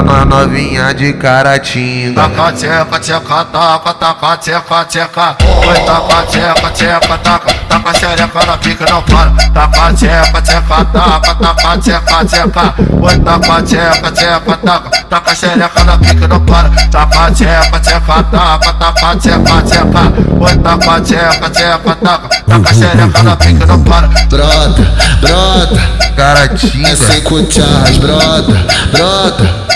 Uma novinha de caratinga. Taca tcheca, tcheca, taca, taca, tcheca, tcheca. Oi, taca tcheca, tcheca, taca, taca xereca na pica não para. Taca tcheca, tcheca, taca, taca, tcheca, tcheca. Oi, taca tcheca, tcheca, taca, taca xereca na pica não para. Taca tcheca, tcheca, taca, taca, tcheca, tcheca. Oi, taca tcheca, tcheca, taca, taca xereca na pica não para. Brota, brota, é Caratinga. sem cucharras, brota, brota.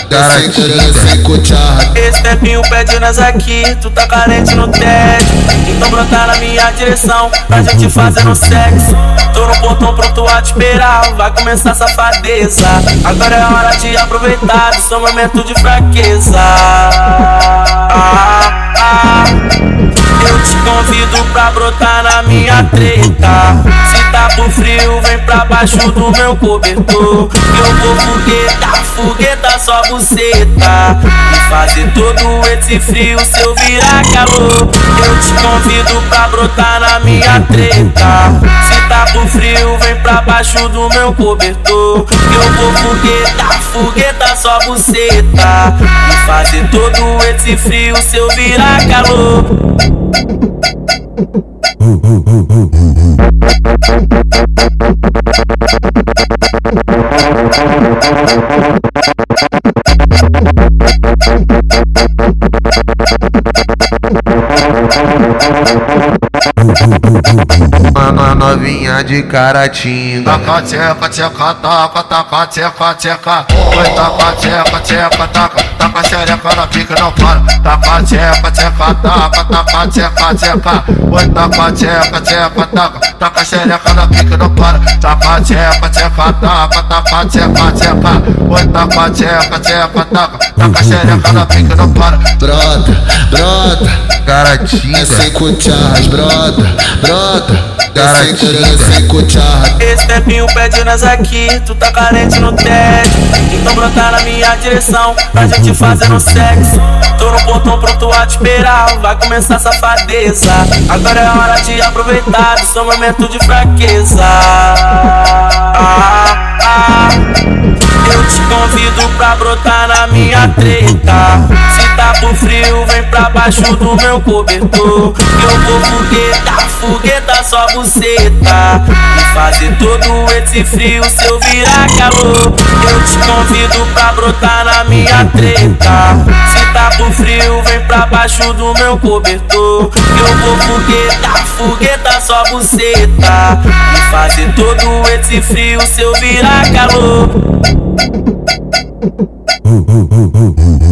Esse tempinho pede nós aqui, tu tá carente no tédio. Então brota na minha direção, pra gente fazer no sexo. Tô no portão pronto a te esperar, vai começar a safadeza. Agora é hora de aproveitar do seu momento de fraqueza. Ah, ah. Eu te convido pra brotar na minha treta. Se tá por frio, vem pra baixo do meu cobertor. Eu vou fogueta, fogueta só buceta. E fazer todo esse frio se eu virar calor. Eu te convido pra brotar na minha treta. Se tá por frio, vem pra baixo do meu cobertor. Eu vou fogueta, fogueta só buceta. E fazer todo esse frio se eu virar calor. Ooh, ooh, ooh, ooh. Uma novinha de caratinga. Taca tcheca, tcheca, taca, taca, tcheca, tcheca. Oi, taca tcheca, tcheca, taca, taca xereca na pica não para. Taca tcheca, tcheca, taca, taca, tcheca, tcheca. Oi, taca tcheca, tcheca, taca, taca xereca na pica não para. Taca tcheca, tcheca, taca, taca, tcheca, tcheca. Oi, taca tcheca, tcheca, taca, taca xereca na pica não para. Brota, brota, é Caratinga. sem cucharras, brota, brota. É. Esse tempinho pede nós aqui, tu tá carente no tédio. Então brota na minha direção, pra gente fazer no sexo. Tô no portão pronto a te esperar, vai começar a safadeza. Agora é hora de aproveitar do seu momento de fraqueza. Ah, ah. Eu te convido pra brotar minha treta. Se tá por frio, vem pra baixo do meu cobertor. Eu vou fogueta, fogueta só buceta. E fazer todo esse frio se eu virar calor. Eu te convido pra brotar na minha treta. Se tá por frio, vem pra baixo do meu cobertor. Eu vou fogueta, fogueta só buceta. E fazer todo esse frio se eu virar calor. Boom, boom, boom, boom,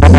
boom.